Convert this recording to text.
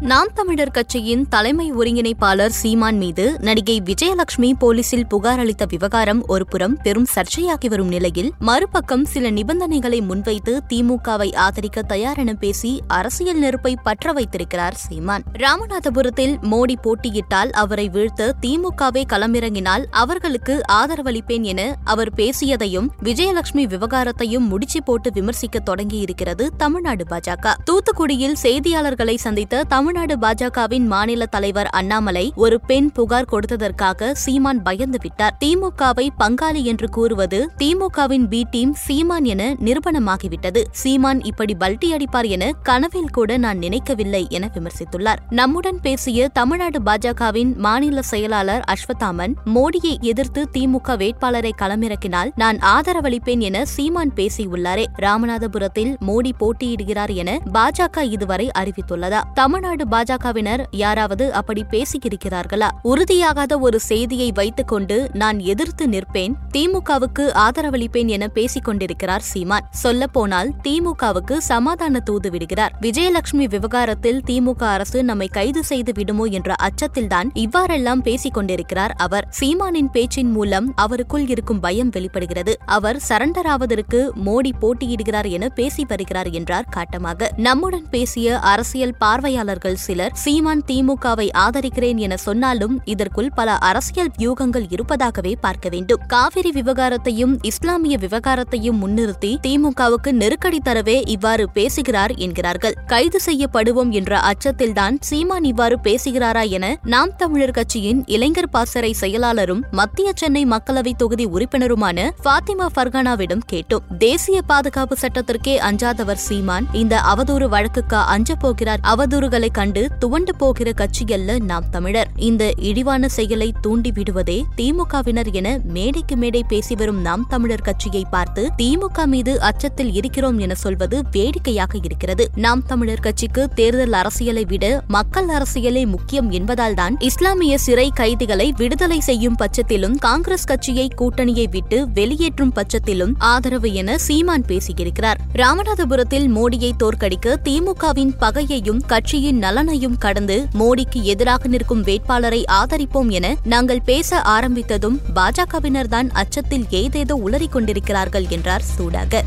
நாம் தமிழர் கட்சியின் தலைமை ஒருங்கிணைப்பாளர் சீமான் மீது நடிகை விஜயலட்சுமி போலீசில் புகார் அளித்த விவகாரம் ஒருபுறம் பெரும் சர்ச்சையாகி வரும் நிலையில் மறுபக்கம் சில நிபந்தனைகளை முன்வைத்து திமுகவை ஆதரிக்க தயார் என பேசி அரசியல் நெருப்பை பற்ற வைத்திருக்கிறார் சீமான். ராமநாதபுரத்தில் மோடி போட்டியிட்டால் அவரை வீழ்த்த திமுகவே களமிறங்கினால் அவர்களுக்கு ஆதரவளிப்பேன் என அவர் பேசியதையும் விஜயலட்சுமி விவகாரத்தையும் முடிச்சு போட்டு விமர்சிக்க தொடங்கியிருக்கிறது தமிழ்நாடு பாஜக. தூத்துக்குடியில் செய்தியாளர்களை சந்தித்த தமிழ்நாடு பாஜகவின் மாநில தலைவர் அண்ணாமலை ஒரு பெண் புகார் கொடுத்ததற்காக சீமான் பயந்து விட்டார். திமுகவை பங்காளி என்று கூறுவது திமுகவின் பி டீம் சீமான் என நிரூபணமாகிவிட்டது. சீமான் இப்படி பல்டி அடிப்பார் என கனவில் கூட நான் நினைக்கவில்லை என விமர்சித்துள்ளார். நம்முடன் பேசிய தமிழ்நாடு பாஜகவின் மாநில செயலாளர் அஸ்வத்தாமன் மோடியை எதிர்த்து திமுக வேட்பாளரை களமிறக்கினால் நான் ஆதரவளிப்பேன் என சீமான் பேசியுள்ளாரே. ராமநாதபுரத்தில் மோடி போட்டியிடுகிறார் என பாஜக இதுவரை அறிவித்துள்ளதா? தமிழ்நாடு பாஜகவினர் யாராவது அப்படி பேசியிருக்கிறார்களா உறுதியாகாத ஒரு செய்தியை வைத்துக் கொண்டு நான் எதிர்த்து நிற்பேன் திமுகவுக்கு ஆதரவளிப்பேன் என பேசிக் கொண்டிருக்கிறார் சீமான். சொல்லப்போனால் திமுகவுக்கு சமாதான தூது விடுகிறார். விஜயலட்சுமி விவகாரத்தில் திமுக அரசு நம்மை கைது செய்து விடுமோ என்ற அச்சத்தில்தான் இவ்வாறெல்லாம் பேசிக் கொண்டிருக்கிறார் அவர். சீமானின் பேச்சின் மூலம் அவருக்குள் இருக்கும் பயம் வெளிப்படுகிறது. அவர் சரண்டர் ஆவதற்கு மோடி போட்டியிடுகிறார் என பேசி வருகிறார் என்றார் காட்டமாக. நம்முடன் பேசிய அரசியல் பார்வையாளர்கள் சிலர் சீமான் திமுகவை ஆதரிக்கிறேன் என சொன்னாலும் இதற்குள் பல அரசியல் வியூகங்கள் இருப்பதாகவே பார்க்க வேண்டும். காவிரி விவகாரத்தையும் இஸ்லாமிய விவகாரத்தையும் முன்னிறுத்தி திமுகவுக்கு நெருக்கடி தரவே இவ்வாறு பேசுகிறார் என்கிறார்கள். கைது செய்யப்படுவோம் என்ற அச்சத்தில்தான் சீமான் இவ்வாறு பேசுகிறாரா என நாம் தமிழர் கட்சியின் இளைஞர் பாசறை செயலாளரும் மத்திய சென்னை மக்களவை தொகுதி உறுப்பினருமான ஃபாத்திமா ஃபர்கானாவிடம் கேட்டோம். தேசிய பாதுகாப்பு சட்டத்திற்கே அஞ்சாதவர் சீமான் இந்த அவதூறு வழக்குக்கு அஞ்சப் போகிறார். அவதூறுகளை கண்டு துவண்டு போகிற கட்சியல்ல நாம் தமிழர். இந்த இழிவான செயலை தூண்டி விடுவதே திமுகவினர் என மேடைக்கு மேடை பேசி வரும் நாம் தமிழர் கட்சியை பார்த்து திமுக மீது அச்சத்தில் இருக்கிறோம் என சொல்வது வேடிக்கையாக இருக்கிறது. நாம் தமிழர் கட்சிக்கு தேர்தல் அரசியலை விட மக்கள் அரசியலே முக்கியம் என்பதால்தான் இஸ்லாமிய சிறை கைதிகளை விடுதலை செய்யும் பட்சத்திலும் காங்கிரஸ் கட்சியை கூட்டணியை விட்டு வெளியேற்றும் பட்சத்திலும் ஆதரவு என சீமான் பேசியிருக்கிறார். ராமநாதபுரத்தில் மோடியை தோற்கடிக்க திமுகவின் பகையையும் கட்சியின் நலனையும் கடந்து மோடிக்கு எதிராக நிற்கும் வேட்பாளரை ஆதரிப்போம் என நாங்கள் பேச ஆரம்பித்ததும் பாஜகவினர்தான் அச்சத்தில் ஏதேதோ உளறிக் கொண்டிருக்கிறார்கள் என்றார் சூடாக.